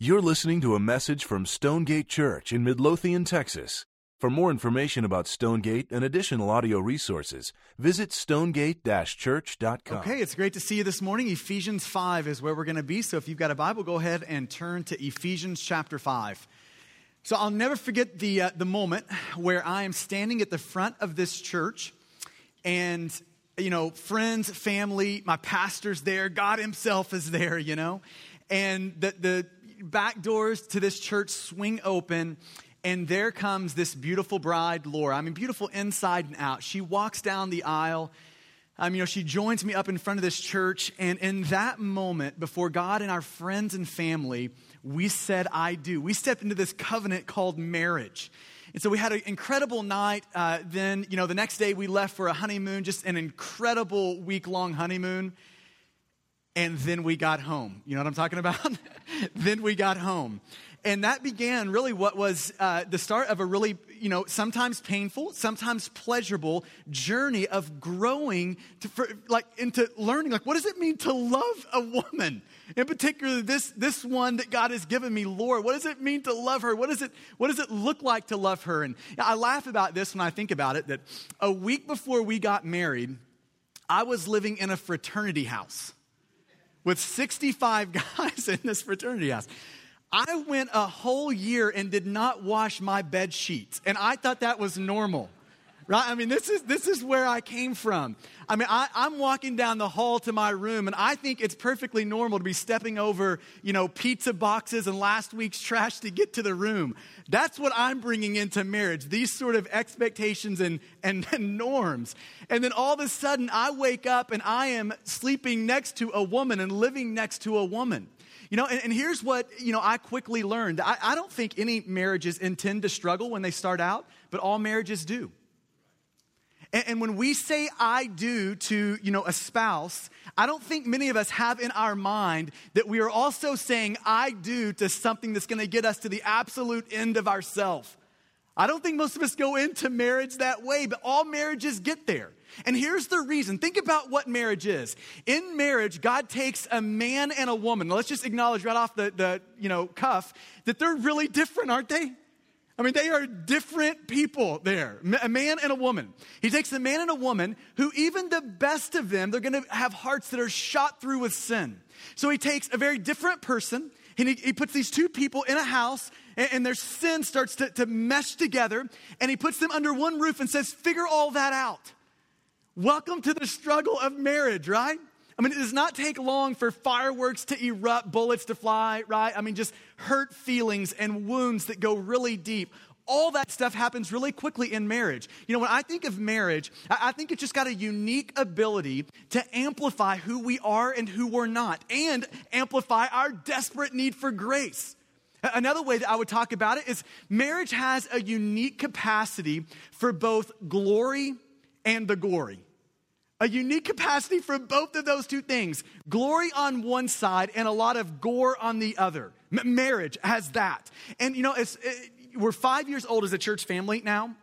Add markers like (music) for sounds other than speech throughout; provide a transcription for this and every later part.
You're listening to a message from Stonegate Church in Midlothian, Texas. For more information about Stonegate and additional audio resources, visit stonegate-church.com. Okay, it's great to see you this morning. Ephesians 5 is where we're going to be. So if you've got a Bible, go ahead and turn to Ephesians chapter 5. So I'll never forget the, uh, the moment where I am standing at the front of this church and, you know, friends, family, my pastor's there, God himself is there, you know, and the, the back doors to this church swing open and there comes this beautiful bride, Laura. I mean, beautiful inside and out. She walks down the aisle. Um, you know, she joins me up in front of this church. And in that moment, before God and our friends and family, we said, I do. We stepped into this covenant called marriage. And so we had an incredible night. Uh, then, you know, the next day we left for a honeymoon, just an incredible week long honeymoon. And then we got home. You know what I'm talking about? (laughs) then we got home. And that began really what was uh, the start of a really, you know, sometimes painful, sometimes pleasurable journey of growing to, for, like, into learning, like, what does it mean to love a woman? In particular, this, this one that God has given me, Lord. What does it mean to love her? What, is it, what does it look like to love her? And I laugh about this when I think about it that a week before we got married, I was living in a fraternity house with 65 (laughs) guys in this fraternity house. I went a whole year and did not wash my bed sheets, and I thought that was normal. Right? I mean, this is, this is where I came from. I mean, I, I'm walking down the hall to my room, and I think it's perfectly normal to be stepping over, you know, pizza boxes and last week's trash to get to the room. That's what I'm bringing into marriage, these sort of expectations and, and, (laughs) and norms. And then all of a sudden, I wake up and I am sleeping next to a woman and living next to a woman. You know, and, and, here's what, you know, I quickly learned. I, I don't think any marriages intend to struggle when they start out, but all marriages do. And, when we say I do to, you know, a spouse, I don't think many of us have in our mind that we are also saying I do to something that's going to get us to the absolute end of ourself. I don't think most of us go into marriage that way, but all marriages get there. And here's the reason. Think about what marriage is. In marriage, God takes a man and a woman. Let's just acknowledge right off the, the you know, cuff that they're really different, aren't they? I mean, they are different people there, a man and a woman. He takes a man and a woman who, even the best of them, they're going to have hearts that are shot through with sin. So he takes a very different person and he, he puts these two people in a house and, and their sin starts to, to mesh together and he puts them under one roof and says, figure all that out. Welcome to the struggle of marriage, right? I mean, it does not take long for fireworks to erupt, bullets to fly, right? I mean, just hurt feelings and wounds that go really deep. All that stuff happens really quickly in marriage. You know, when I think of marriage, I think it's just got a unique ability to amplify who we are and who we're not, and amplify our desperate need for grace. Another way that I would talk about it is marriage has a unique capacity for both glory and the gory a unique capacity for both of those two things glory on one side and a lot of gore on the other. M- marriage has that. And you know, it, we're five years old as a church family now.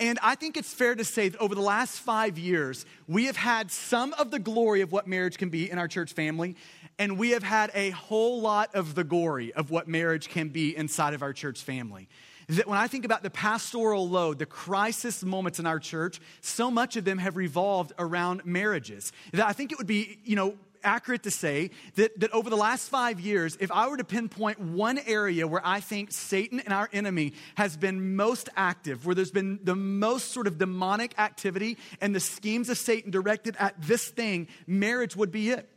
And I think it's fair to say that over the last five years, we have had some of the glory of what marriage can be in our church family, and we have had a whole lot of the glory of what marriage can be inside of our church family that when I think about the pastoral load, the crisis moments in our church, so much of them have revolved around marriages. That I think it would be, you know, accurate to say that, that over the last five years, if I were to pinpoint one area where I think Satan and our enemy has been most active, where there's been the most sort of demonic activity and the schemes of Satan directed at this thing, marriage would be it.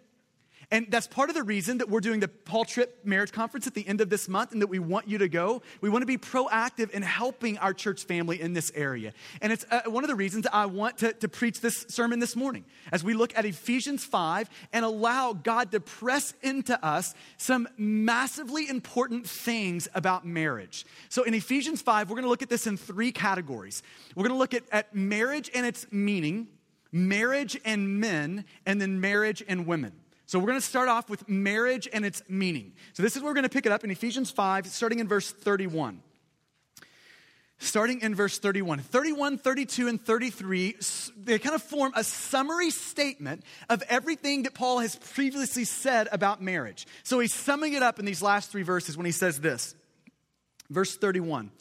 And that's part of the reason that we're doing the Paul Tripp Marriage Conference at the end of this month and that we want you to go. We want to be proactive in helping our church family in this area. And it's uh, one of the reasons I want to, to preach this sermon this morning as we look at Ephesians 5 and allow God to press into us some massively important things about marriage. So in Ephesians 5, we're going to look at this in three categories. We're going to look at, at marriage and its meaning, marriage and men, and then marriage and women. So we're going to start off with marriage and its meaning. So this is where we're going to pick it up in Ephesians 5, starting in verse 31. starting in verse 31. 31, 32, and 33, they kind of form a summary statement of everything that Paul has previously said about marriage. So he's summing it up in these last three verses when he says this. Verse 31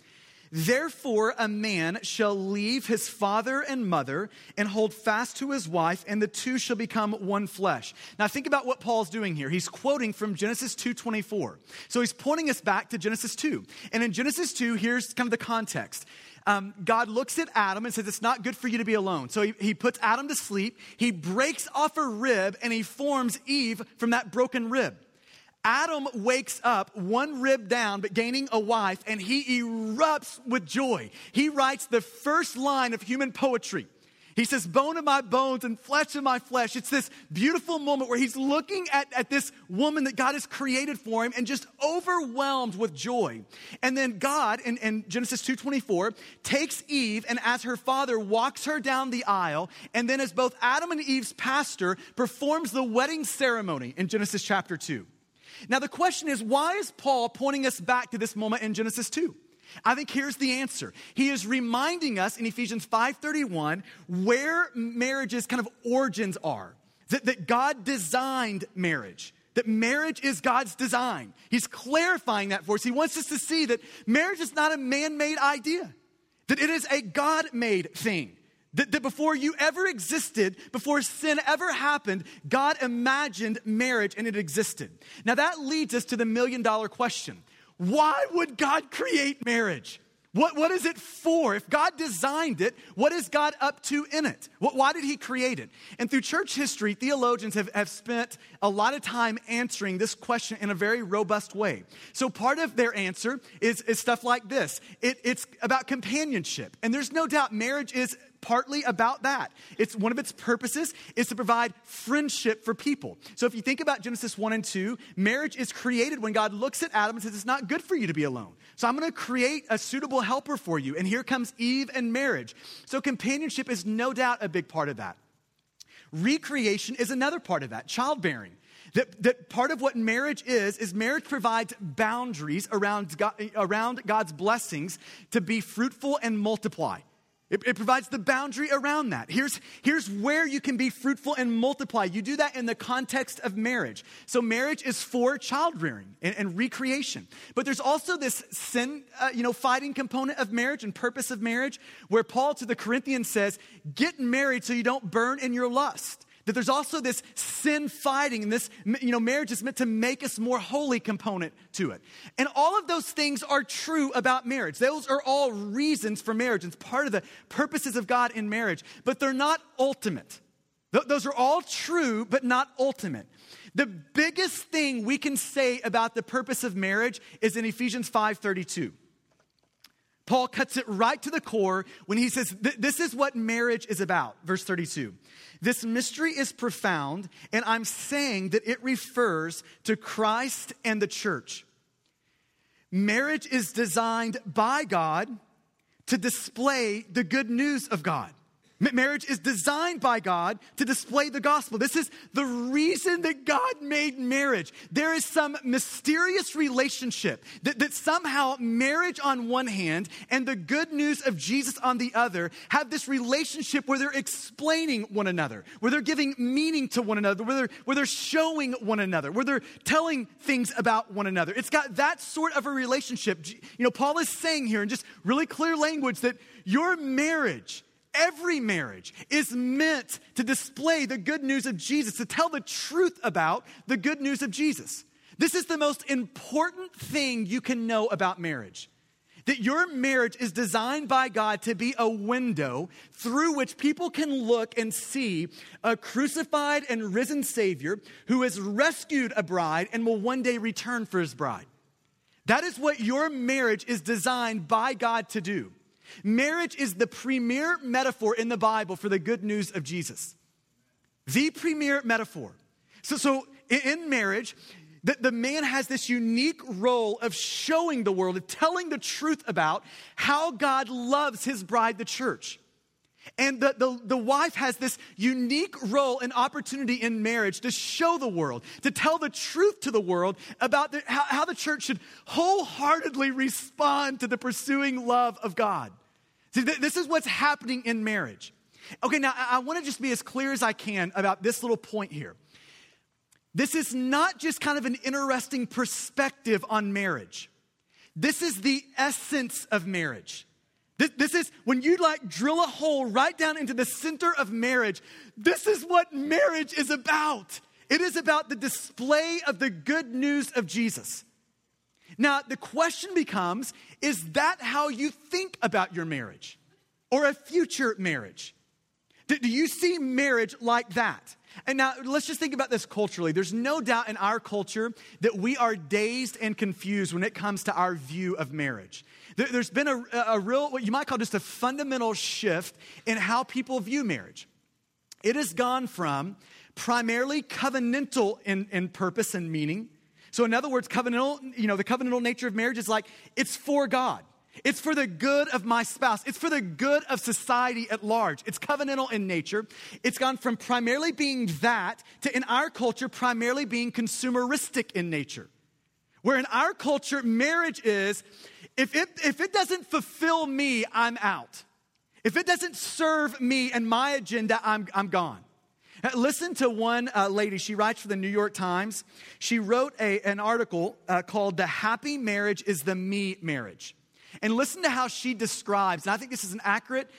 Therefore, a man shall leave his father and mother and hold fast to his wife, and the two shall become one flesh. Now, think about what Paul's doing here. He's quoting from Genesis 2:24. So he's pointing us back to Genesis 2. And in Genesis 2, here's kind of the context. Um, God looks at Adam and says, It's not good for you to be alone. So he, he puts Adam to sleep. He breaks off a rib and he forms Eve from that broken rib. Adam wakes up one rib down, but gaining a wife, and he erupts with joy. He writes the first line of human poetry. He says, Bone of my bones and flesh of my flesh. It's this beautiful moment where he's looking at, at this woman that God has created for him and just overwhelmed with joy. And then God, in, in Genesis 2.24, takes Eve and as her father walks her down the aisle, and then as both Adam and Eve's pastor, performs the wedding ceremony in Genesis chapter 2. Now, the question is why is Paul pointing us back to this moment in Genesis 2? I think here's the answer. He is reminding us in Ephesians 5:31 where marriage's kind of origins are. That, that God designed marriage. That marriage is God's design. He's clarifying that for us. He wants us to see that marriage is not a man-made idea. That it is a God-made thing. That, that, before you ever existed, before sin ever happened, God imagined marriage and it existed. Now that leads us to the million dollar question Why would God create marriage? What, what is it for? If God designed it, what is God up to in it? What, why did He create it? And through church history, theologians have, have spent a lot of time answering this question in a very robust way. So part of their answer is, is stuff like this it, it's about companionship. And there's no doubt marriage is partly about that. It's one of its purposes is to provide friendship for people. So if you think about Genesis 1 and 2, marriage is created when God looks at Adam and says, It's not good for you to be alone. So I'm going to create a suitable helper for you. And here comes Eve and marriage. So companionship is no doubt a big part of that. Recreation is another part of that, childbearing. That, that part of what marriage is, is marriage provides boundaries around, God, around God's blessings to be fruitful and multiply. It, it, provides the boundary around that. Here's, here's where you can be fruitful and multiply. You do that in the context of marriage. So marriage is for child rearing and, and, recreation. But there's also this sin, uh, you know, fighting component of marriage and purpose of marriage where Paul to the Corinthians says, get married so you don't burn in your lust. That there's also this sin fighting and this, you know, marriage is meant to make us more holy component to it. And all of those things are true about marriage. Those are all reasons for marriage. It's part of the purposes of God in marriage, but they're not ultimate. Th- those are all true, but not ultimate. The biggest thing we can say about the purpose of marriage is in Ephesians 5:32. Paul cuts it right to the core when he says, This is what marriage is about. Verse 32. This mystery is profound, and I'm saying that it refers to Christ and the church. Marriage is designed by God to display the good news of God. Marriage is designed by God to display the gospel. This is the reason that God made marriage. There is some mysterious relationship that, that somehow marriage on one hand and the good news of Jesus on the other have this relationship where they're explaining one another, where they're giving meaning to one another, where they're, where they're showing one another, where they're telling things about one another. It's got that sort of a relationship. You know, Paul is saying here in just really clear language that your marriage Every marriage is meant to display the good news of Jesus, to tell the truth about the good news of Jesus. This is the most important thing you can know about marriage. That your marriage is designed by God to be a window through which people can look and see a crucified and risen Savior who has rescued a bride and will one day return for his bride. That is what your marriage is designed by God to do. Marriage is the premier metaphor in the Bible for the good news of Jesus. The premier metaphor. So, so in marriage, the, the man has this unique role of showing the world, of telling the truth about how God loves his bride, the church. And the, the, the, wife has this unique role and opportunity in marriage to show the world, to tell the truth to the world about the, how, how, the church should wholeheartedly respond to the pursuing love of God. See, th- this is what's happening in marriage. Okay, now I, I want to just be as clear as I can about this little point here. This is not just kind of an interesting perspective on marriage. This is the essence of marriage. This, this, is when you like drill a hole right down into the center of marriage. This is what marriage is about. It is about the display of the good news of Jesus. Now, the question becomes is that how you think about your marriage or a future marriage? Do, you see marriage like that? And now let's just think about this culturally. There's no doubt in our culture that we are dazed and confused when it comes to our view of marriage. There's been a, a real, what you might call just a fundamental shift in how people view marriage. It has gone from primarily covenantal in, in purpose and meaning. So, in other words, covenantal, you know, the covenantal nature of marriage is like it's for God. It's for the good of my spouse. It's for the good of society at large. It's covenantal in nature. It's gone from primarily being that to, in our culture, primarily being consumeristic in nature. Where in our culture, marriage is if it, if it doesn't fulfill me, I'm out. If it doesn't serve me and my agenda, I'm, I'm gone. Uh, listen to one uh, lady. She writes for the New York Times. She wrote a, an article uh, called The Happy Marriage is the Me Marriage. And listen to how she describes, and I think this is an accurate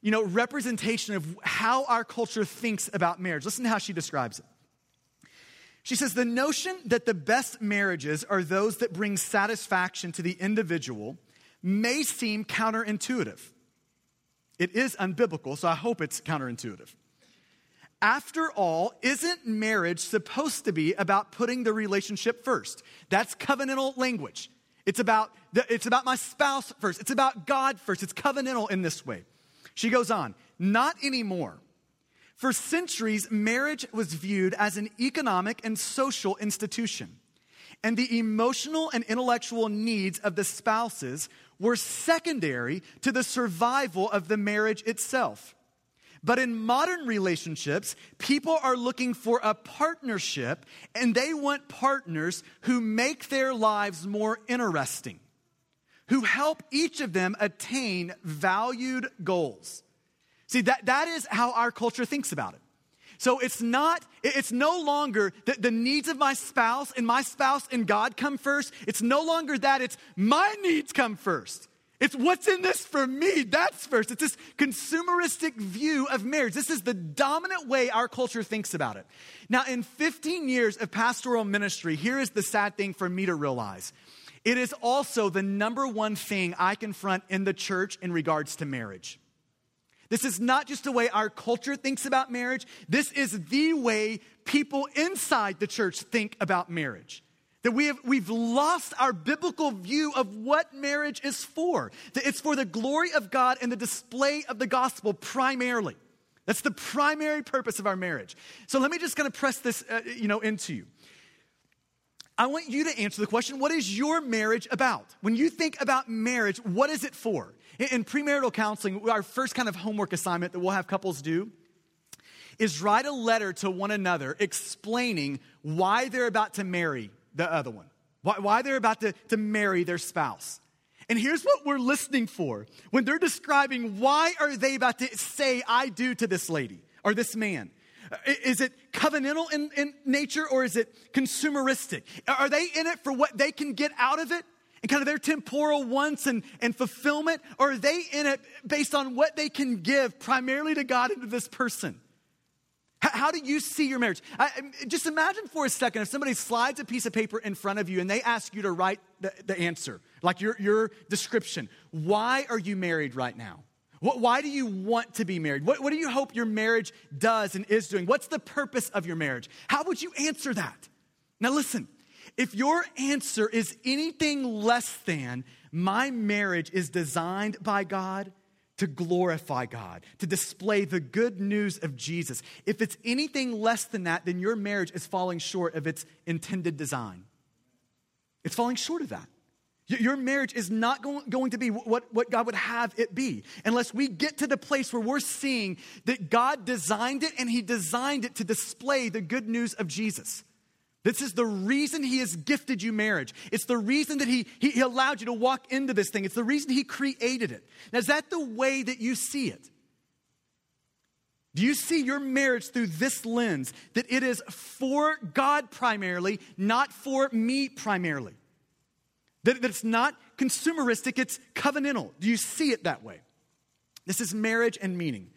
you know, representation of how our culture thinks about marriage. Listen to how she describes it. She says the notion that the best marriages are those that bring satisfaction to the individual may seem counterintuitive. It is unbiblical, so I hope it's counterintuitive. After all, isn't marriage supposed to be about putting the relationship first? That's covenantal language. It's about, the, it's about my spouse first. It's about God first. It's covenantal in this way. She goes on, not anymore. For centuries, marriage was viewed as an economic and social institution, and the emotional and intellectual needs of the spouses were secondary to the survival of the marriage itself. But in modern relationships, people are looking for a partnership and they want partners who make their lives more interesting, who help each of them attain valued goals. See, that, that is how our culture thinks about it. So it's not, it's no longer that the needs of my spouse and my spouse and God come first. It's no longer that, it's my needs come first. It's what's in this for me. That's first. It's this consumeristic view of marriage. This is the dominant way our culture thinks about it. Now, in 15 years of pastoral ministry, here is the sad thing for me to realize it is also the number one thing I confront in the church in regards to marriage. This is not just the way our culture thinks about marriage, this is the way people inside the church think about marriage. That we have, we've lost our biblical view of what marriage is for. That it's for the glory of God and the display of the gospel primarily. That's the primary purpose of our marriage. So let me just kind of press this, uh, you know, into you. I want you to answer the question what is your marriage about? When you think about marriage, what is it for? In, in premarital counseling, our first kind of homework assignment that we'll have couples do is write a letter to one another explaining why they're about to marry the other one, why, why they're about to, to marry their spouse. And here's what we're listening for when they're describing why are they about to say I do to this lady or this man. Uh, is it covenantal in, in nature or is it consumeristic? Are they in it for what they can get out of it? and kind of their temporal wants and, and fulfillment? Or are they in it based on what they can give primarily to God and to this person? How do you see your marriage? I, just imagine for a second if somebody slides a piece of paper in front of you and they ask you to write the, the answer, like your, your description. Why are you married right now? What, why do you want to be married? What, what do you hope your marriage does and is doing? What's the purpose of your marriage? How would you answer that? Now, listen, if your answer is anything less than, my marriage is designed by God to glorify God, to display the good news of Jesus. If it's anything less than that, then your marriage is falling short of its intended design. It's falling short of that. Your marriage is not going to be what, what God would have it be unless we get to the place where we're seeing that God designed it and He designed it to display the good news of Jesus. This is the reason He has gifted you marriage. It's the reason that he, he, he allowed you to walk into this thing. It's the reason He created it. Now, is that the way that you see it? Do you see your marriage through this lens that it is for God primarily, not for me primarily? That, that it's not consumeristic, it's covenantal. Do you see it that way? This is marriage and meaning.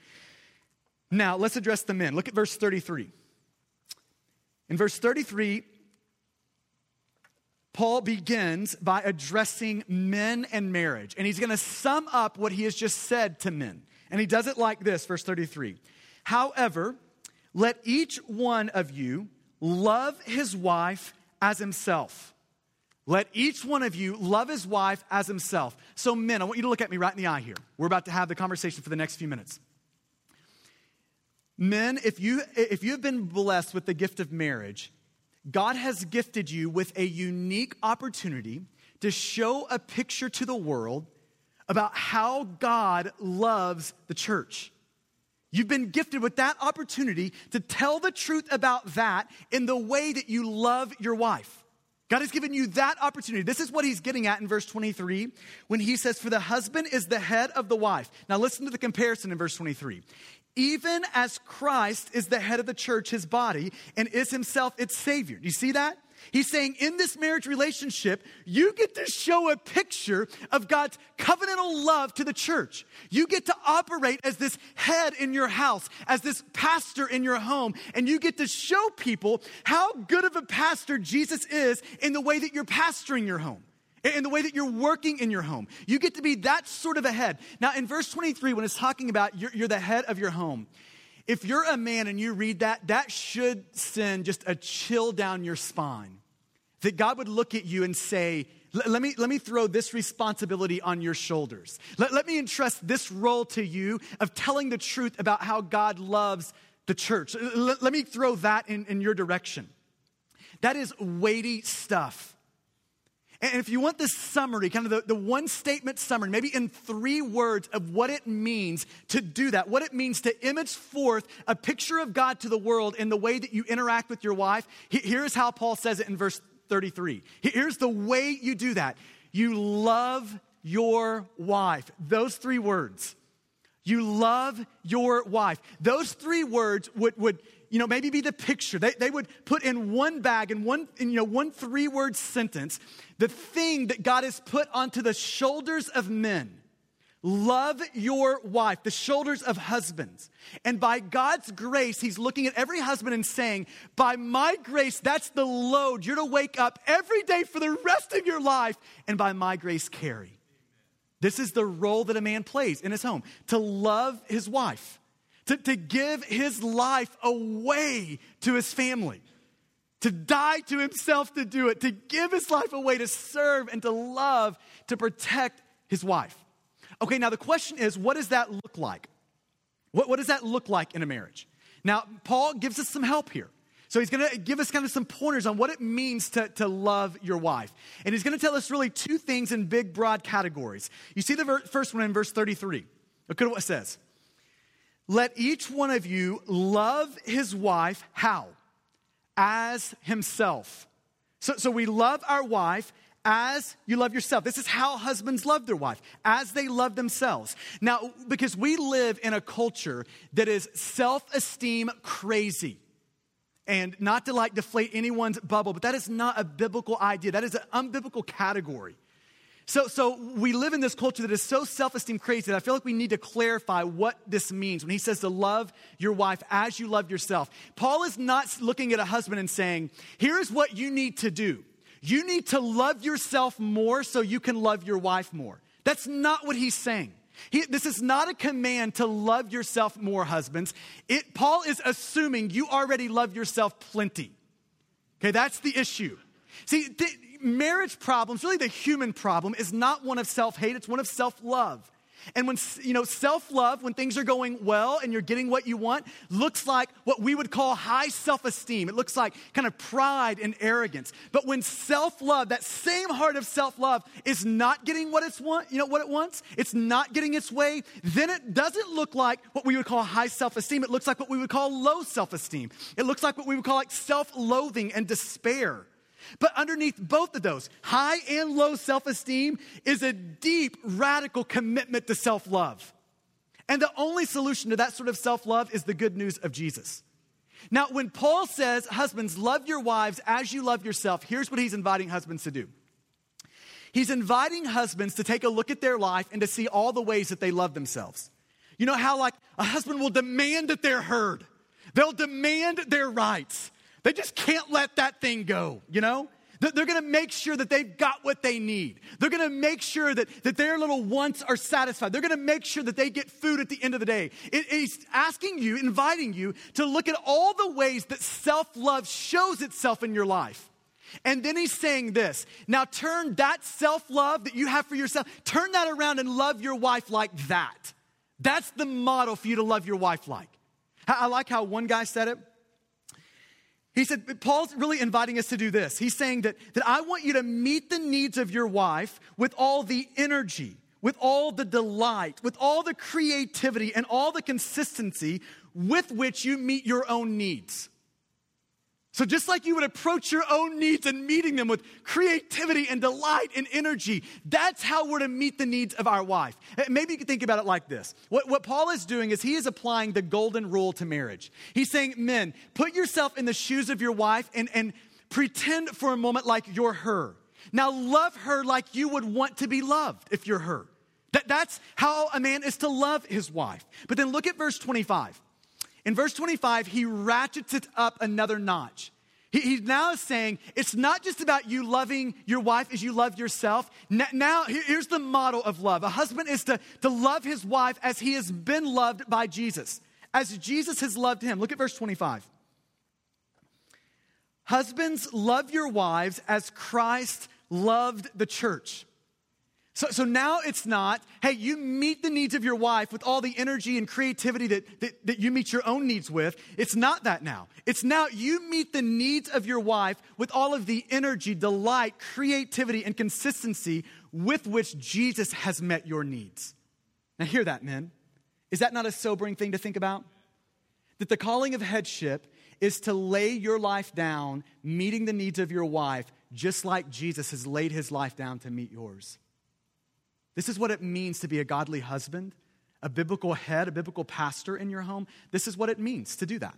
Now, let's address the men. Look at verse 33. In verse 33, Paul begins by addressing men and marriage, and he's going to sum up what he has just said to men. And he does it like this, verse 33. However, let each one of you love his wife as himself let each one of you love his wife as himself. So, men, I want you to look at me right in the eye here. We're about to have the conversation for the next few minutes. Men, if you, if you have been blessed with the gift of marriage, God has gifted you with a unique opportunity to show a picture to the world about how God loves the church. You've been gifted with that opportunity to tell the truth about that in the way that you love your wife. God has given you that opportunity. This is what he's getting at in verse 23 when he says, For the husband is the head of the wife. Now listen to the comparison in verse 23. Even as Christ is the head of the church, his body, and is himself its Savior. Do you see that? He's saying in this marriage relationship, you get to show a picture of God's covenantal love to the church. You get to operate as this head in your house, as this pastor in your home, and you get to show people how good of a pastor Jesus is in the way that you're pastoring your home in the way that you're working in your home. You get to be that sort of a head. Now, in verse 23, when it's talking about you're, you're, the head of your home, if you're a man and you read that, that should send just a chill down your spine. That God would look at you and say, let me, let me throw this responsibility on your shoulders. Let, let me entrust this role to you of telling the truth about how God loves the church. Let, let me throw that in, in your direction. That is weighty stuff. And if you want this summary, kind of the, the one statement summary, maybe in three words of what it means to do that, what it means to image forth a picture of God to the world in the way that you interact with your wife, here's how Paul says it in verse 33. Here's the way you do that you love your wife. Those three words. You love your wife. Those three words would, would you know, maybe be the picture. They, they would put in one bag, in one, in, you know, one three word sentence, the thing that God has put onto the shoulders of men. Love your wife, the shoulders of husbands. And by God's grace, He's looking at every husband and saying, By my grace, that's the load you're to wake up every day for the rest of your life, and by my grace, carry. This is the role that a man plays in his home to love his wife, to, to give his life away to his family, to die to himself to do it, to give his life away to serve and to love, to protect his wife. Okay, now the question is what does that look like? What, what does that look like in a marriage? Now, Paul gives us some help here. So he's going to give us kind of some pointers on what it means to, to love your wife. And he's going to tell us really two things in big, broad categories. You see the ver- first one in verse 33. Look at what it says. Let each one of you love his wife, how? As himself. So, so we love our wife as you love yourself. This is how husbands love their wife, as they love themselves. Now, because we live in a culture that is self esteem crazy. And not to like deflate anyone's bubble, but that is not a biblical idea. That is an unbiblical category. So, so we live in this culture that is so self-esteem crazy that I feel like we need to clarify what this means when he says to love your wife as you love yourself. Paul is not looking at a husband and saying, here's what you need to do. You need to love yourself more so you can love your wife more. That's not what he's saying. He, this is not a command to love yourself more, husbands. It, Paul is assuming you already love yourself plenty. Okay, that's the issue. See, marriage problems, really the human problem, is not one of self hate, it's one of self love. And when, you know, self love, when things are going well and you're getting what you want, looks like what we would call high self esteem. It looks like kind of pride and arrogance. But when self love, that same heart of self love, is not getting what it's want, you know, what it wants, it's not getting its way, then it doesn't look like what we would call high self esteem. It looks like what we would call low self esteem. It looks like what we would call like self loathing and despair. But underneath both of those, high and low self esteem, is a deep, radical commitment to self love. And the only solution to that sort of self love is the good news of Jesus. Now, when Paul says, Husbands, love your wives as you love yourself, here's what he's inviting husbands to do. He's inviting husbands to take a look at their life and to see all the ways that they love themselves. You know how, like, a husband will demand that they're heard, they'll demand their rights. They just can't let that thing go, you know? They're going to make sure that they've got what they need. They're going to make sure that, that their little wants are satisfied. They're going to make sure that they get food at the end of the day. It, it's asking you, inviting you to look at all the ways that self love shows itself in your life. And then he's saying this now turn that self love that you have for yourself, turn that around and love your wife like that. That's the model for you to love your wife like. I like how one guy said it. He said, Paul's really inviting us to do this. He's saying that, that I want you to meet the needs of your wife with all the energy, with all the delight, with all the creativity, and all the consistency with which you meet your own needs. So, just like you would approach your own needs and meeting them with creativity and delight and energy, that's how we're to meet the needs of our wife. Maybe you can think about it like this. What, what Paul is doing is he is applying the golden rule to marriage. He's saying, Men, put yourself in the shoes of your wife and, and pretend for a moment like you're her. Now, love her like you would want to be loved if you're her. That, that's how a man is to love his wife. But then look at verse 25. In verse 25, he ratchets it up another notch. He, he now is saying it's not just about you loving your wife as you love yourself. Now, here's the model of love a husband is to, to love his wife as he has been loved by Jesus, as Jesus has loved him. Look at verse 25. Husbands, love your wives as Christ loved the church so, so now it's not, hey, you meet the needs of your wife with all the energy and creativity that, that, that, you meet your own needs with. It's not that now. It's now you meet the needs of your wife with all of the energy, delight, creativity, and consistency with which Jesus has met your needs. Now, hear that, men. Is that not a sobering thing to think about? That the calling of headship is to lay your life down, meeting the needs of your wife, just like Jesus has laid his life down to meet yours. This is what it means to be a godly husband, a biblical head, a biblical pastor in your home. This is what it means to do that.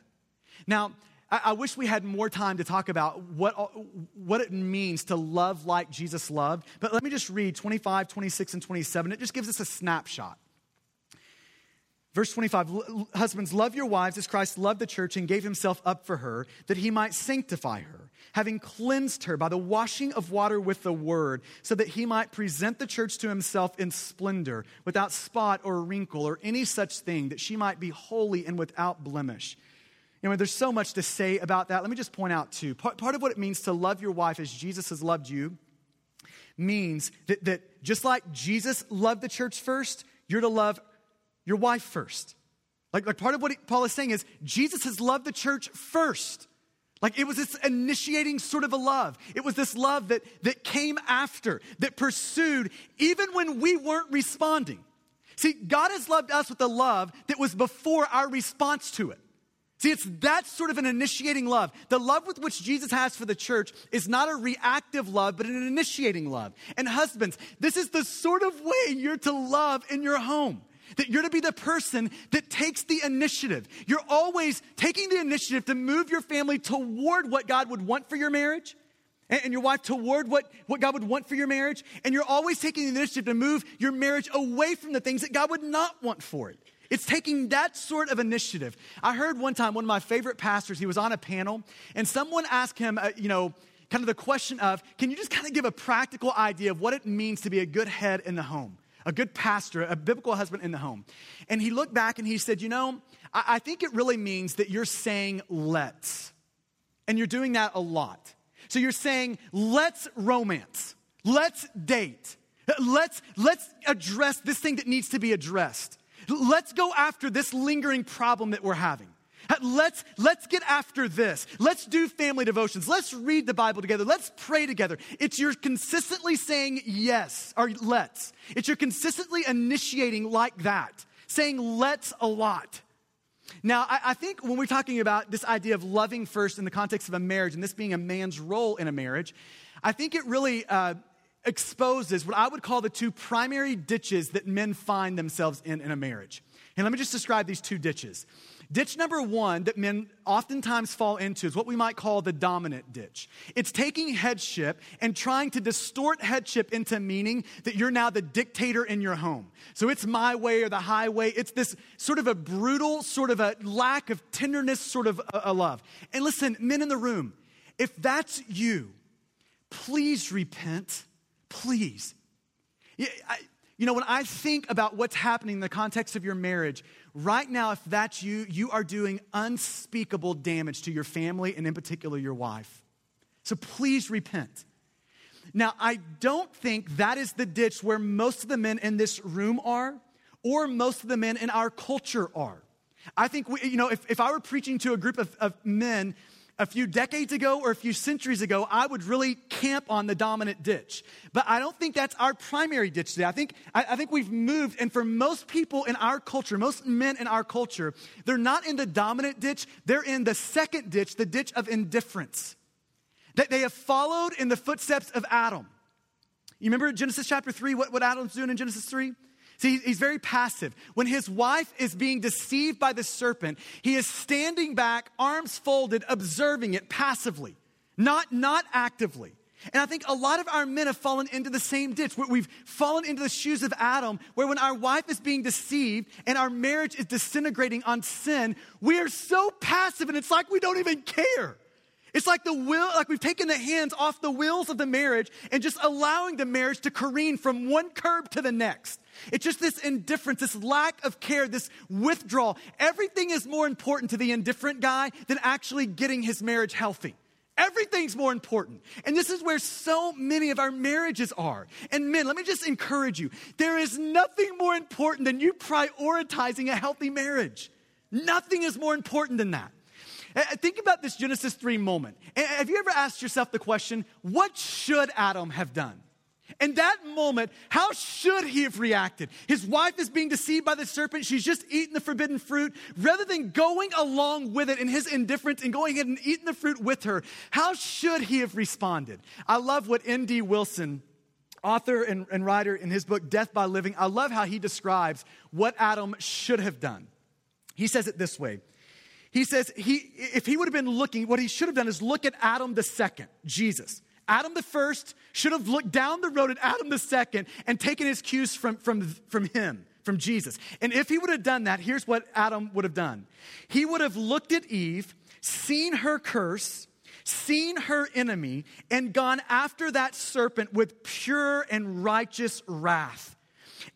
Now, I, I wish we had more time to talk about what, uh, what it means to love like Jesus loved, but let me just read 25, 26, and 27. It just gives us a snapshot. Verse 25 Husbands, love your wives as Christ loved the church and gave himself up for her, that he might sanctify her having cleansed her by the washing of water with the word, so that he might present the church to himself in splendor, without spot or wrinkle or any such thing, that she might be holy and without blemish. You know, there's so much to say about that. Let me just point out too, Part, part of what it means to love your wife as Jesus has loved you means that, that just like Jesus loved the church first, you're to love your wife first. Like, like part of what Paul is saying is Jesus has loved the church first. Like it was this initiating sort of a love. It was this love that, that came after, that pursued, even when we weren't responding. See, God has loved us with a love that was before our response to it. See, it's that sort of an initiating love. The love with which Jesus has for the church is not a reactive love, but an initiating love. And husbands, this is the sort of way you're to love in your home. That you're to be the person that takes the initiative. You're always taking the initiative to move your family toward what God would want for your marriage and your wife toward what, what God would want for your marriage. And you're always taking the initiative to move your marriage away from the things that God would not want for it. It's taking that sort of initiative. I heard one time one of my favorite pastors, he was on a panel, and someone asked him, uh, you know, kind of the question of, can you just kind of give a practical idea of what it means to be a good head in the home? A good pastor, a biblical husband in the home. And he looked back and he said, You know, I, I think it really means that you're saying let's. And you're doing that a lot. So you're saying, let's romance, let's date. Let's, let's address this thing that needs to be addressed. Let's go after this lingering problem that we're having. Let's, let's get after this. Let's do family devotions. Let's read the Bible together. Let's pray together. It's you're consistently saying yes, or let's. It's you're consistently initiating like that, saying let's a lot. Now, I, I, think when we're talking about this idea of loving first in the context of a marriage and this being a man's role in a marriage, I think it really uh, exposes what I would call the two primary ditches that men find themselves in in a marriage. And let me just describe these two ditches. Ditch number one that men oftentimes fall into is what we might call the dominant ditch. It's taking headship and trying to distort headship into meaning that you're now the dictator in your home. So it's my way or the highway. It's this sort of a brutal, sort of a lack of tenderness, sort of a, a love. And listen, men in the room, if that's you, please repent. Please. You know, when I think about what's happening in the context of your marriage, right now, if that's you, you are doing unspeakable damage to your family and, in particular, your wife. So please repent. Now, I don't think that is the ditch where most of the men in this room are, or most of the men in our culture are. I think, we, you know, if, if I were preaching to a group of, of men a few decades ago or a few centuries ago, I would really camp on the dominant ditch. But I don't think that's our primary ditch today. I think, I, I, think we've moved, and for most people in our culture, most men in our culture, they're not in the dominant ditch, they're in the second ditch, the ditch of indifference. That they have followed in the footsteps of Adam. You remember Genesis chapter 3, what, what Adam's doing in Genesis 3? See, he's very passive. When his wife is being deceived by the serpent, he is standing back, arms folded, observing it passively, not, not actively. And I think a lot of our men have fallen into the same ditch. We've fallen into the shoes of Adam, where when our wife is being deceived and our marriage is disintegrating on sin, we are so passive and it's like we don't even care. It's like the will, like we've taken the hands off the wheels of the marriage and just allowing the marriage to careen from one curb to the next. It's just this indifference, this lack of care, this withdrawal. Everything is more important to the indifferent guy than actually getting his marriage healthy. Everything's more important. And this is where so many of our marriages are. And men, let me just encourage you there is nothing more important than you prioritizing a healthy marriage. Nothing is more important than that. Uh, uh, think about this Genesis 3 moment. Uh, have you ever asked yourself the question, what should Adam have done? In that moment, how should he have reacted? His wife is being deceived by the serpent. She's just eating the forbidden fruit. Rather than going along with it in his indifference and going ahead and eating the fruit with her, how should he have responded? I love what N.D. Wilson, author and, and writer in his book, Death by Living, I love how he describes what Adam should have done. He says it this way. He says he, if he would have been looking, what he should have done is look at Adam the second, Jesus. Adam the first should have looked down the road at Adam the second and taken his cues from, from, from him, from Jesus. And if he would have done that, here's what Adam would have done. He would have looked at Eve, seen her curse, seen her enemy, and gone after that serpent with pure and righteous wrath.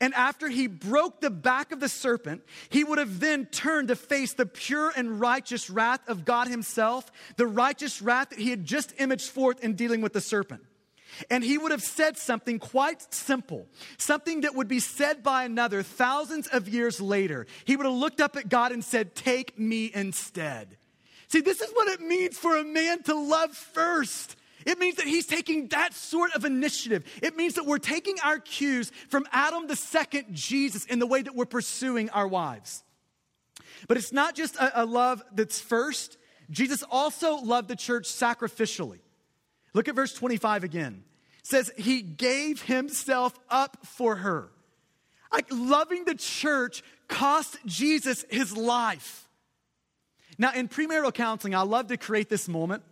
And after he broke the back of the serpent, he would have then turned to face the pure and righteous wrath of God himself, the righteous wrath that he had just imaged forth in dealing with the serpent. And he would have said something quite simple, something that would be said by another thousands of years later. He would have looked up at God and said, Take me instead. See, this is what it means for a man to love first. It means that he's taking that sort of initiative. It means that we're taking our cues from Adam the second Jesus in the way that we're pursuing our wives. But it's not just a, a love that's first. Jesus also loved the church sacrificially. Look at verse 25 again. It says, He gave Himself up for her. Like loving the church cost Jesus his life. Now, in premarital counseling, I love to create this moment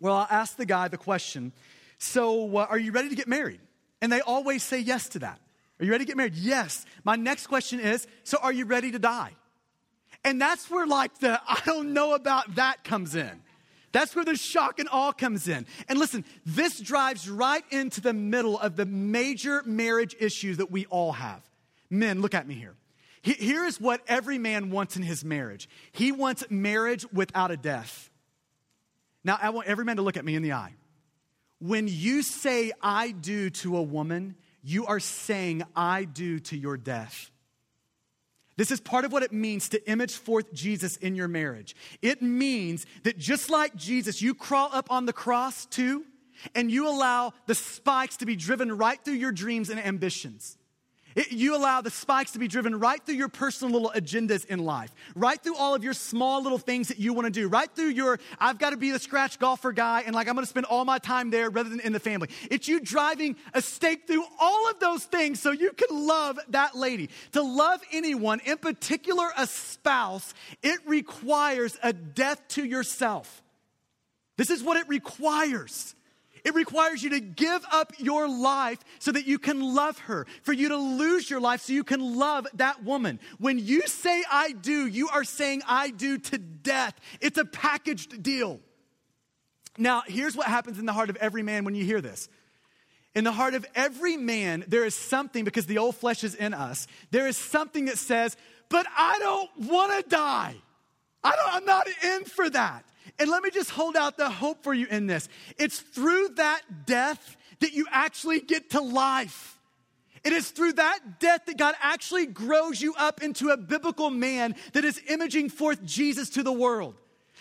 well, I'll ask the guy the question So, uh, are you ready to get married? And they always say yes to that. Are you ready to get married? Yes. My next question is So, are you ready to die? And that's where, like, the I don't know about that comes in. That's where the shock and awe comes in. And listen, this drives right into the middle of the major marriage issues that we all have. Men, look at me here. Here is what every man wants in his marriage he wants marriage without a death. Now, I want every man to look at me in the eye. When you say I do to a woman, you are saying, I do to your death. This is part of what it means to image forth Jesus in your marriage. It means that just like Jesus, you crawl up on the cross too, and you allow the spikes to be driven right through your dreams and ambitions. It, you allow the spikes to be driven right through your personal little agendas in life, right through all of your small little things that you want to do, right through your, I've got to be the scratch golfer guy, and like I'm going to spend all my time there rather than in the family. It's you driving a stake through all of those things so you can love that lady. To love anyone, in particular a spouse, it requires a death to yourself. This is what it requires. It requires you to give up your life so that you can love her, for you to lose your life so you can love that woman. When you say I do, you are saying I do to death. It's a packaged deal. Now, here's what happens in the heart of every man when you hear this. In the heart of every man, there is something, because the old flesh is in us, there is something that says, but I don't want to die. I don't, I'm not in for that. And let me just hold out the hope for you in this. It's through that death that you actually get to life. It is through that death that God actually grows you up into a biblical man that is imaging forth Jesus to the world.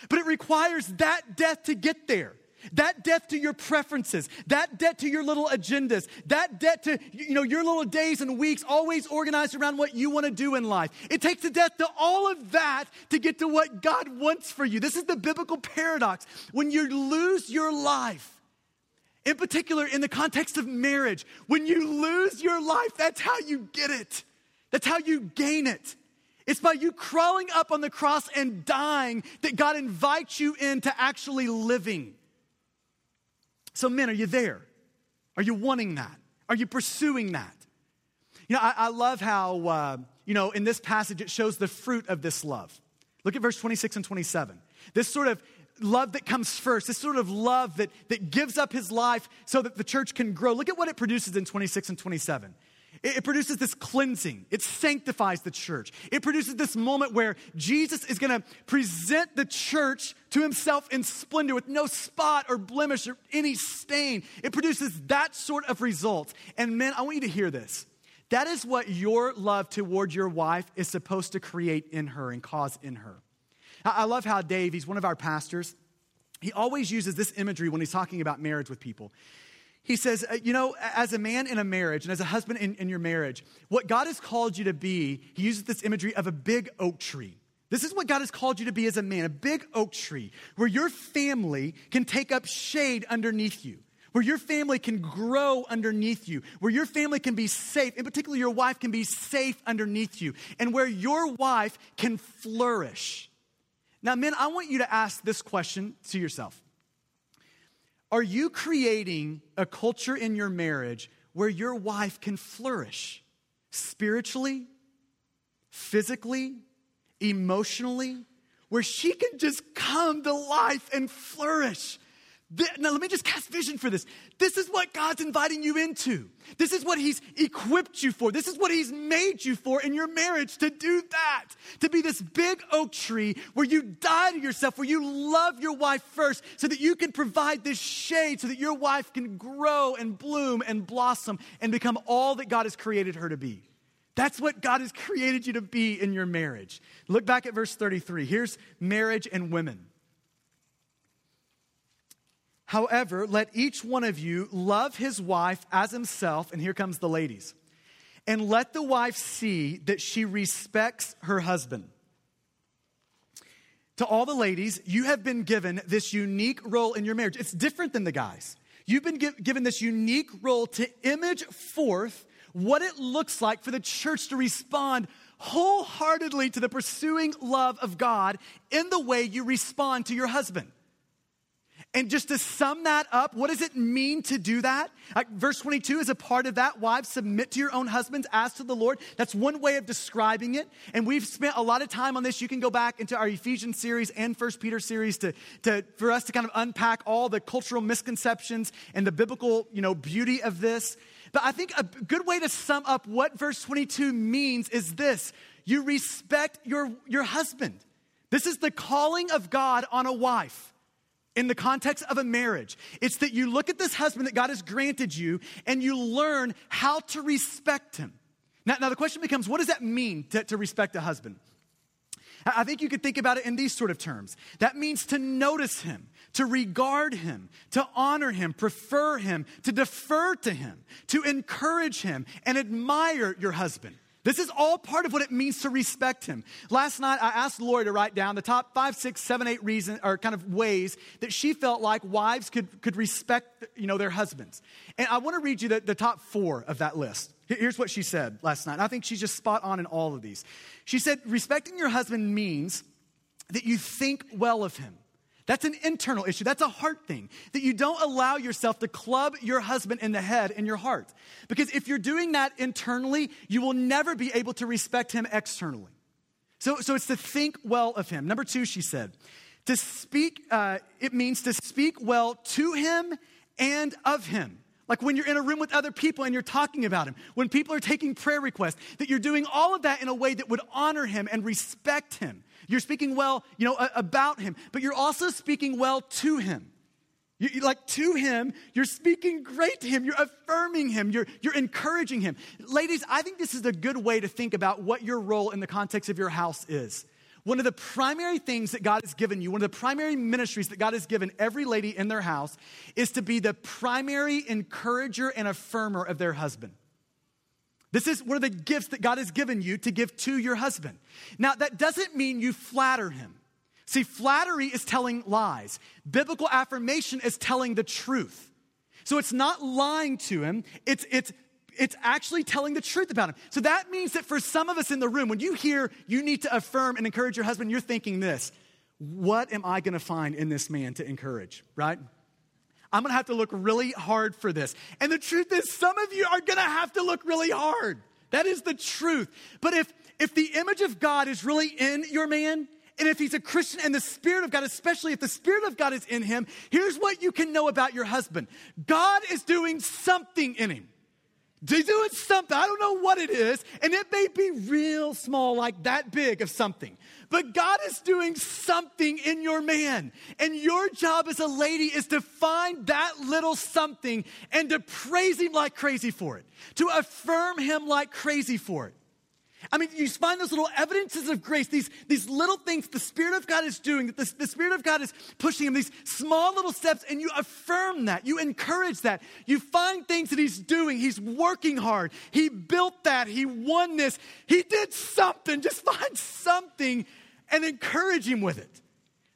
But it requires that death to get there. That debt to your preferences, that debt to your little agendas, that debt to you know your little days and weeks always organized around what you want to do in life. It takes a death to all of that to get to what God wants for you. This is the biblical paradox. When you lose your life, in particular in the context of marriage, when you lose your life, that's how you get it. That's how you gain it. It's by you crawling up on the cross and dying that God invites you into actually living. So, men, are you there? Are you wanting that? Are you pursuing that? You know, I, I love how, uh, you know, in this passage it shows the fruit of this love. Look at verse 26 and 27. This sort of love that comes first, this sort of love that, that gives up his life so that the church can grow. Look at what it produces in 26 and 27. It produces this cleansing. It sanctifies the church. It produces this moment where Jesus is going to present the church to himself in splendor with no spot or blemish or any stain. It produces that sort of result. And men, I want you to hear this. That is what your love toward your wife is supposed to create in her and cause in her. I love how Dave, he's one of our pastors, he always uses this imagery when he's talking about marriage with people. He says, uh, you know, as a man in a marriage and as a husband in, in your marriage, what God has called you to be, he uses this imagery of a big oak tree. This is what God has called you to be as a man, a big oak tree, where your family can take up shade underneath you, where your family can grow underneath you, where your family can be safe, in particular, your wife can be safe underneath you, and where your wife can flourish. Now, men, I want you to ask this question to yourself are you creating a culture in your marriage where your wife can flourish spiritually, physically, emotionally, where she can just come to life and flourish? Now, let me just cast vision for this. This is what God's inviting you into. This is what He's equipped you for. This is what He's made you for in your marriage to do that. To be this big oak tree where you die to yourself, where you love your wife first, so that you can provide this shade so that your wife can grow and bloom and blossom and become all that God has created her to be. That's what God has created you to be in your marriage. Look back at verse 33. Here's marriage and women. However, let each one of you love his wife as himself. And here comes the ladies. And let the wife see that she respects her husband. To all the ladies, you have been given this unique role in your marriage. It's different than the guys. You've been given this unique role to image forth what it looks like for the church to respond wholeheartedly to the pursuing love of God in the way you respond to your husband. And just to sum that up, what does it mean to do that? Uh, verse 22 is a part of that. Wives, submit to your own husbands as to the Lord. That's one way of describing it. And we've spent a lot of time on this. You can go back into our Ephesians series and First Peter series to, to, for us to kind of unpack all the cultural misconceptions and the biblical you know, beauty of this. But I think a good way to sum up what verse 22 means is this you respect your, your husband. This is the calling of God on a wife. In the context of a marriage. It's that you look at this husband that God has granted you and you learn how to respect him. Now, now the question becomes what does that mean to, to respect a husband? I think you could think about it in these sort of terms. That means to notice him, to regard him, to honor him, prefer him, to defer to him, to encourage him, and admire your husband. This is all part of what it means to respect him. Last night, I asked Lori to write down the top five, six, seven, eight reasons or kind of ways that she felt like wives could, could respect you know, their husbands. And I want to read you the, the top four of that list. Here's what she said last night. I think she's just spot on in all of these. She said, Respecting your husband means that you think well of him. That's an internal issue. That's a heart thing. That you don't allow yourself to club your husband in the head in your heart. Because if you're doing that internally, you will never be able to respect him externally. So, so it's to think well of him. Number two, she said, to speak, uh, it means to speak well to him and of him. Like when you're in a room with other people and you're talking about him, when people are taking prayer requests, that you're doing all of that in a way that would honor him and respect him. You're speaking well, you know, about him, but you're also speaking well to him. You, like to him, you're speaking great to him, you're affirming him, you're, you're encouraging him. Ladies, I think this is a good way to think about what your role in the context of your house is. One of the primary things that God has given you, one of the primary ministries that God has given every lady in their house, is to be the primary encourager and affirmer of their husband. This is one of the gifts that God has given you to give to your husband. Now, that doesn't mean you flatter him. See, flattery is telling lies, biblical affirmation is telling the truth. So it's not lying to him, it's, it's, it's actually telling the truth about him. So that means that for some of us in the room, when you hear you need to affirm and encourage your husband, you're thinking this what am I gonna find in this man to encourage, right? I'm gonna have to look really hard for this. And the truth is, some of you are gonna have to look really hard. That is the truth. But if, if the image of God is really in your man, and if he's a Christian and the Spirit of God, especially if the Spirit of God is in him, here's what you can know about your husband God is doing something in him. He's doing something. I don't know what it is, and it may be real small, like that big of something. But God is doing something in your man. And your job as a lady is to find that little something and to praise him like crazy for it, to affirm him like crazy for it. I mean, you find those little evidences of grace, these, these little things the Spirit of God is doing, that the, the Spirit of God is pushing him, these small little steps, and you affirm that. You encourage that. You find things that He's doing. He's working hard. He built that. He won this. He did something. Just (laughs) find something and encourage Him with it.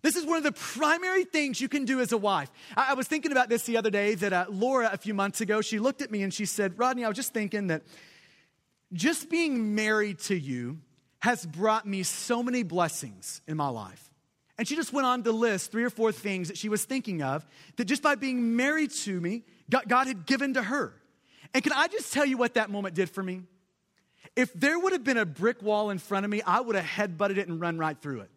This is one of the primary things you can do as a wife. I, I was thinking about this the other day that uh, Laura, a few months ago, she looked at me and she said, Rodney, I was just thinking that just being married to you has brought me so many blessings in my life. And she just went on to list three or four things that she was thinking of that just by being married to me, God had given to her. And can I just tell you what that moment did for me? If there would have been a brick wall in front of me, I would have headbutted it and run right through it.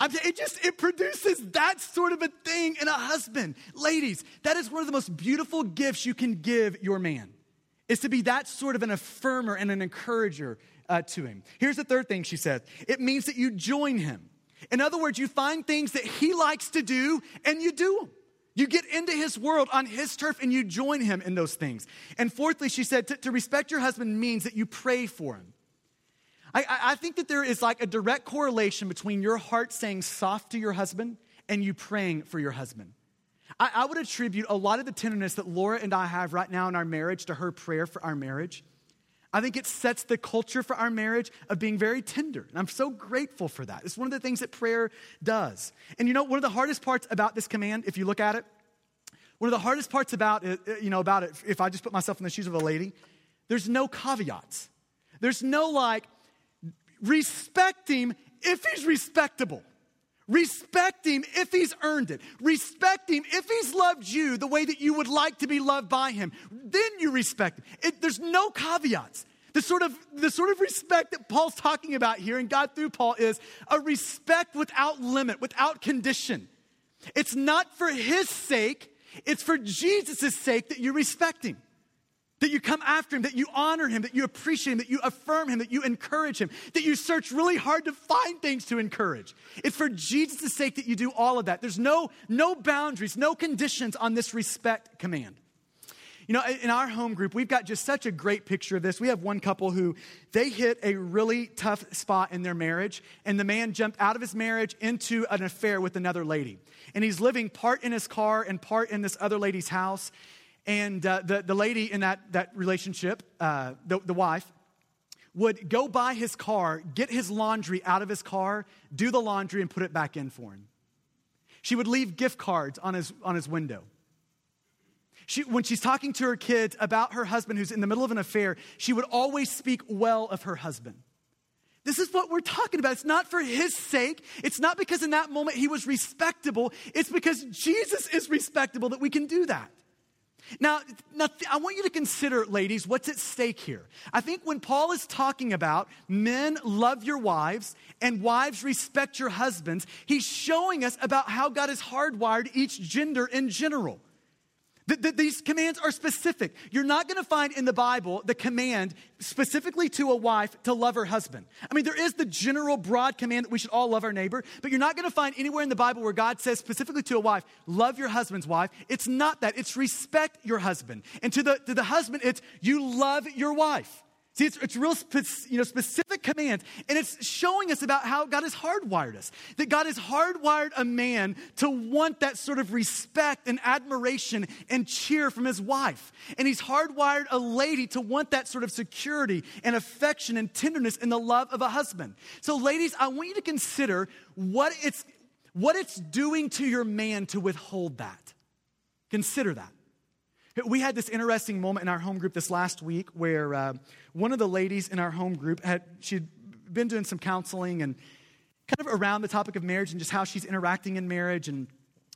it just it produces that sort of a thing in a husband. Ladies, that is one of the most beautiful gifts you can give your man is to be that sort of an affirmer and an encourager uh, to him. Here's the third thing she says it means that you join him. In other words, you find things that he likes to do and you do them. You get into his world on his turf and you join him in those things. And fourthly, she said to, respect your husband means that you pray for him. I, I think that there is like a direct correlation between your heart saying soft to your husband and you praying for your husband. I, I would attribute a lot of the tenderness that Laura and I have right now in our marriage to her prayer for our marriage. I think it sets the culture for our marriage of being very tender. And I'm so grateful for that. It's one of the things that prayer does. And you know, one of the hardest parts about this command, if you look at it, one of the hardest parts about it, uh, you know, about it, if I just put myself in the shoes of a lady, there's no caveats. There's no like, respect him if he's respectable. Respect him if he's earned it. Respect him if he's loved you the way that you would like to be loved by him. Then you respect him. It, there's no caveats. The sort, of, the sort of respect that Paul's talking about here, and God through Paul, is a respect without limit, without condition. It's not for his sake, it's for Jesus' sake that you respect him. That you come after him, that you honor him, that you appreciate him, that you affirm him, that you encourage him, that you search really hard to find things to encourage. It's for Jesus' sake that you do all of that. There's no, no boundaries, no conditions on this respect command. You know, in our home group, we've got just such a great picture of this. We have one couple who they hit a really tough spot in their marriage, and the man jumped out of his marriage into an affair with another lady. And he's living part in his car and part in this other lady's house. And uh, the, the lady in that, that relationship, uh, the, the wife, would go by his car, get his laundry out of his car, do the laundry, and put it back in for him. She would leave gift cards on his, on his window. She, when she's talking to her kids about her husband who's in the middle of an affair, she would always speak well of her husband. This is what we're talking about. It's not for his sake. It's not because in that moment he was respectable. It's because Jesus is respectable that we can do that. Now, now, I want you to consider, ladies, what's at stake here. I think when Paul is talking about men love your wives and wives respect your husbands, he's showing us about how God has hardwired each gender in general. These commands are specific. You're not going to find in the Bible the command specifically to a wife to love her husband. I mean, there is the general broad command that we should all love our neighbor, but you're not going to find anywhere in the Bible where God says specifically to a wife, love your husband's wife. It's not that. It's respect your husband. And to the, to the husband, it's you love your wife. See, it's, it's real spe- you know, specific commands, and it's showing us about how God has hardwired us. That God has hardwired a man to want that sort of respect and admiration and cheer from his wife. And he's hardwired a lady to want that sort of security and affection and tenderness in the love of a husband. So, ladies, I want you to consider what it's, what it's doing to your man to withhold that. Consider that. We had this interesting moment in our home group this last week where uh, one of the ladies in our home group had she'd been doing some counseling and kind of around the topic of marriage and just how she's interacting in marriage. And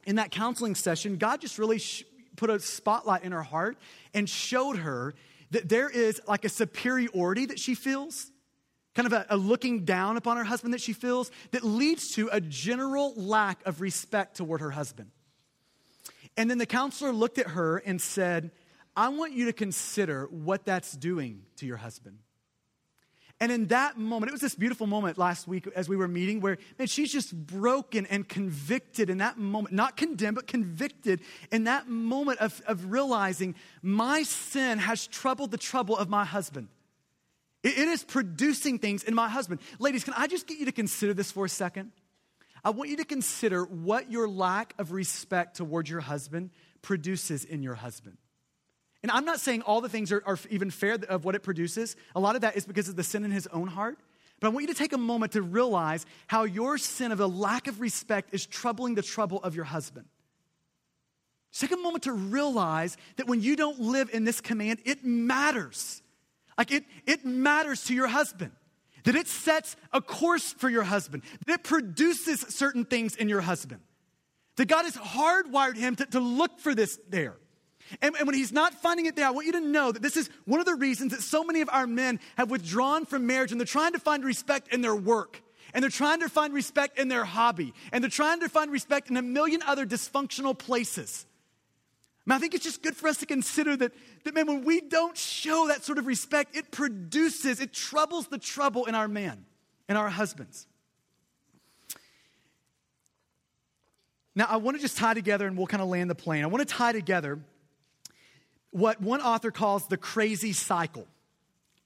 in that counseling session, God just really sh- put a spotlight in her heart and showed her that there is like a superiority that she feels, kind of a, a looking down upon her husband that she feels, that leads to a general lack of respect toward her husband. And then the counselor looked at her and said, I want you to consider what that's doing to your husband. And in that moment, it was this beautiful moment last week as we were meeting where, man, she's just broken and convicted in that moment, not condemned, but convicted in that moment of, of realizing my sin has troubled the trouble of my husband. It, it is producing things in my husband. Ladies, can I just get you to consider this for a second? I want you to consider what your lack of respect towards your husband produces in your husband. And I'm not saying all the things are, are, even fair of what it produces. A lot of that is because of the sin in his own heart. But I want you to take a moment to realize how your sin of a lack of respect is troubling the trouble of your husband. Just take a moment to realize that when you don't live in this command, it matters. Like it, it matters to your husband that it sets a course for your husband, that it produces certain things in your husband. That God has hardwired him to, to look for this there. And, and, when he's not finding it there, I want you to know that this is one of the reasons that so many of our men have withdrawn from marriage and they're trying to find respect in their work. And they're trying to find respect in their hobby. And they're trying to find respect in a million other dysfunctional places. I think it's just good for us to consider that, that, man, when we don't show that sort of respect, it produces, it troubles the trouble in our man in our husbands. Now, I want to just tie together and we'll kind of land the plane. I want to tie together what one author calls the crazy cycle.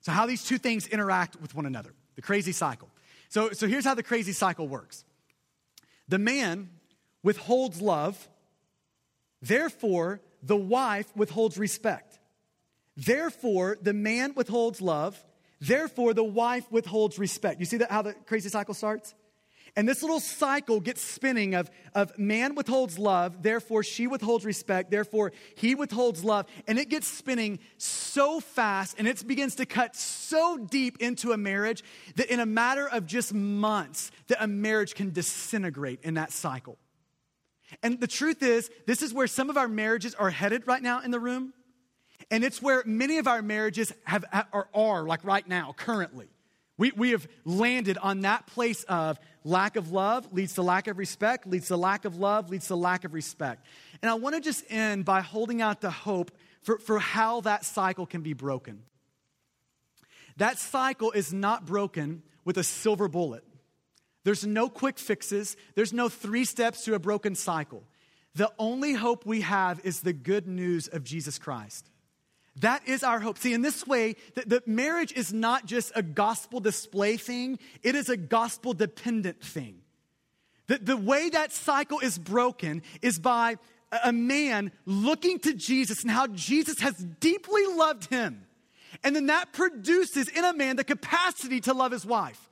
So, how these two things interact with one another, the crazy cycle. So, so here's how the crazy cycle works the man withholds love, therefore, the wife withholds respect. Therefore, the man withholds love. Therefore, the wife withholds respect. You see that how the crazy cycle starts? And this little cycle gets spinning of, of man withholds love, therefore she withholds respect, therefore he withholds love. And it gets spinning so fast and it begins to cut so deep into a marriage that in a matter of just months, that a marriage can disintegrate in that cycle. And the truth is, this is where some of our marriages are headed right now in the room. And it's where many of our marriages have, are, are like right now, currently. We, we have landed on that place of lack of love leads to lack of respect, leads to lack of love, leads to lack of respect. And I want to just end by holding out the hope for, for how that cycle can be broken. That cycle is not broken with a silver bullet. There's no quick fixes, there's no three steps to a broken cycle. The only hope we have is the good news of Jesus Christ. That is our hope. See, in this way, the, the, marriage is not just a gospel display thing, it is a gospel dependent thing. The, the way that cycle is broken is by a, a man looking to Jesus and how Jesus has deeply loved him. And then that produces in a man the capacity to love his wife.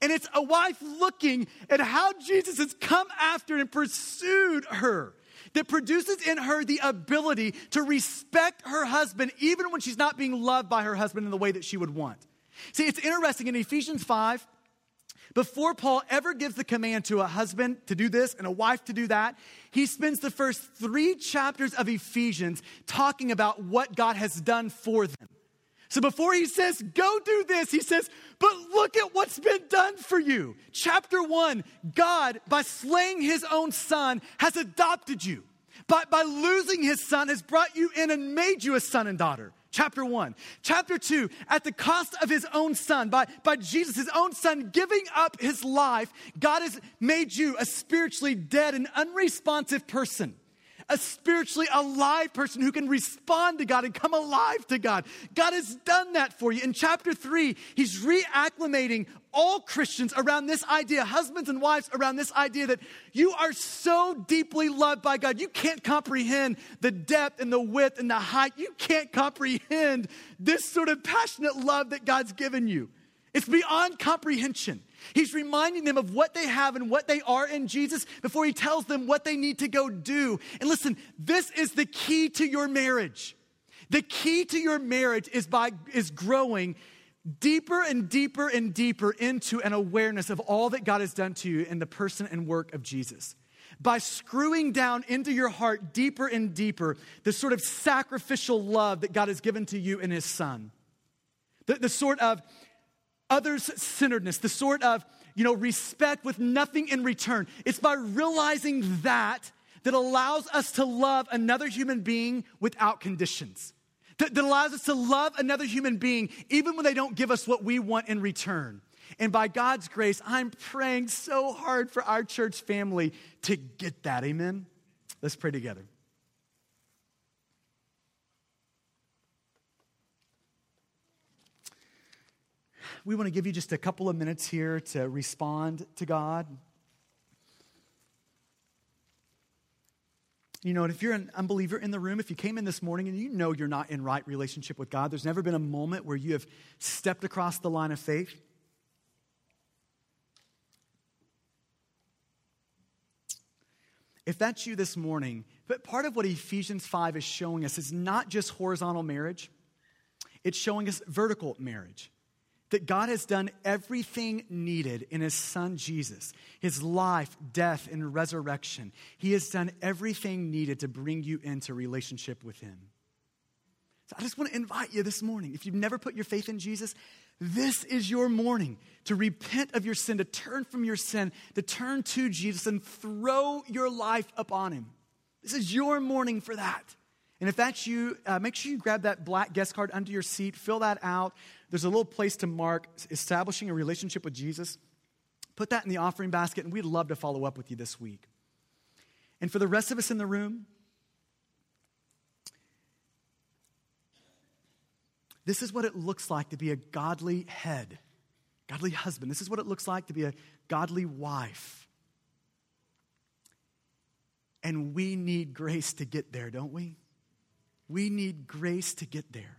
And it's a wife looking at how Jesus has come after and pursued her that produces in her the ability to respect her husband even when she's not being loved by her husband in the way that she would want. See, it's interesting in Ephesians 5, before Paul ever gives the command to a husband to do this and a wife to do that, he spends the first three chapters of Ephesians talking about what God has done for them. So before he says, go do this, he says, but look at what's been done for you. Chapter one God, by slaying his own son, has adopted you. By, by losing his son, has brought you in and made you a son and daughter. Chapter one. Chapter two, at the cost of his own son, by, by Jesus, his own son giving up his life, God has made you a spiritually dead and unresponsive person a spiritually alive person who can respond to God and come alive to God. God has done that for you. In chapter three, he's reacclimating all Christians around this idea, husbands and wives around this idea that you are so deeply loved by God. You can't comprehend the depth and the width and the height. You can't comprehend this sort of passionate love that God's given you. It's beyond comprehension. He's reminding them of what they have and what they are in Jesus before he tells them what they need to go do. And listen, this is the key to your marriage. The key to your marriage is by is growing deeper and deeper and deeper into an awareness of all that God has done to you in the person and work of Jesus. By screwing down into your heart deeper and deeper the sort of sacrificial love that God has given to you in His Son. The, the sort of others centeredness, the sort of, you know, respect with nothing in return. It's by realizing that that allows us to love another human being without conditions. That, that allows us to love another human being even when they don't give us what we want in return. And by God's grace, I'm praying so hard for our church family to get that. Amen? Let's pray together. We want to give you just a couple of minutes here to respond to God. You know, if you're an unbeliever in the room, if you came in this morning and you know you're not in right relationship with God, there's never been a moment where you have stepped across the line of faith. If that's you this morning, but part of what Ephesians 5 is showing us is not just horizontal marriage, it's showing us vertical marriage that God has done everything needed in his son Jesus, his life, death, and resurrection. He has done everything needed to bring you into relationship with him. So I just want to invite you this morning. If you've never put your faith in Jesus, this is your morning to repent of your sin, to turn from your sin, to turn to Jesus and throw your life upon him. This is your morning for that. And if that's you, uh, make sure you grab that black guest card under your seat, fill that out. There's a little place to mark establishing a relationship with Jesus. Put that in the offering basket, and we'd love to follow up with you this week. And for the rest of us in the room, this is what it looks like to be a godly head, godly husband. This is what it looks like to be a godly wife. And we need grace to get there, don't we? We need grace to get there.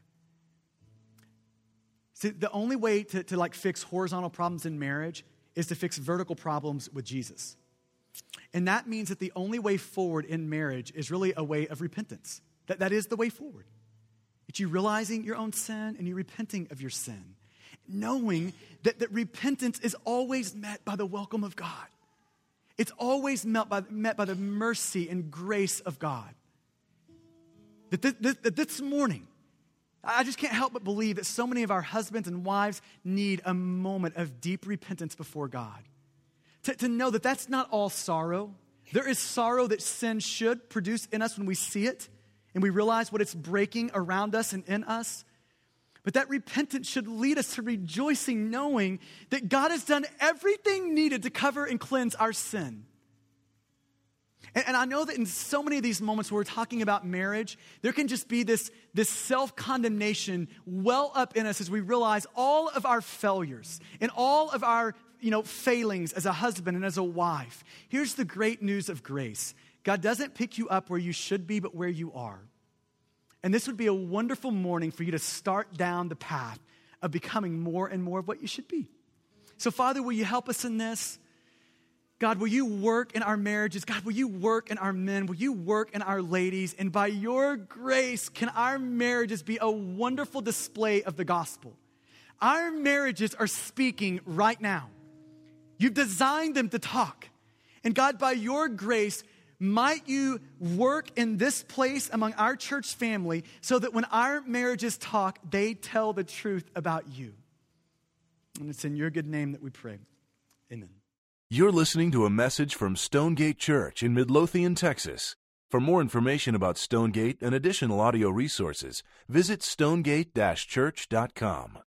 See, the only way to, to like fix horizontal problems in marriage is to fix vertical problems with Jesus. And that means that the only way forward in marriage is really a way of repentance. That, that is the way forward. It's you realizing your own sin and you repenting of your sin. Knowing that, that repentance is always met by the welcome of God. It's always met by, met by the mercy and grace of God. That, that, that this morning, I just can't help but believe that so many of our husbands and wives need a moment of deep repentance before God. To, to know that that's not all sorrow. There is sorrow that sin should produce in us when we see it and we realize what it's breaking around us and in us. But that repentance should lead us to rejoicing, knowing that God has done everything needed to cover and cleanse our sin. And, and I know that in so many of these moments where we're talking about marriage, there can just be this, this self condemnation well up in us as we realize all of our failures and all of our you know, failings as a husband and as a wife. Here's the great news of grace God doesn't pick you up where you should be, but where you are. And this would be a wonderful morning for you to start down the path of becoming more and more of what you should be. So, Father, will you help us in this? God, will you work in our marriages? God, will you work in our men? Will you work in our ladies? And by your grace, can our marriages be a wonderful display of the gospel? Our marriages are speaking right now. You've designed them to talk. And God, by your grace, might you work in this place among our church family so that when our marriages talk, they tell the truth about you. And it's in your good name that we pray. Amen. You're listening to a message from Stonegate Church in Midlothian, Texas. For more information about Stonegate and additional audio resources, visit stonegate-church.com.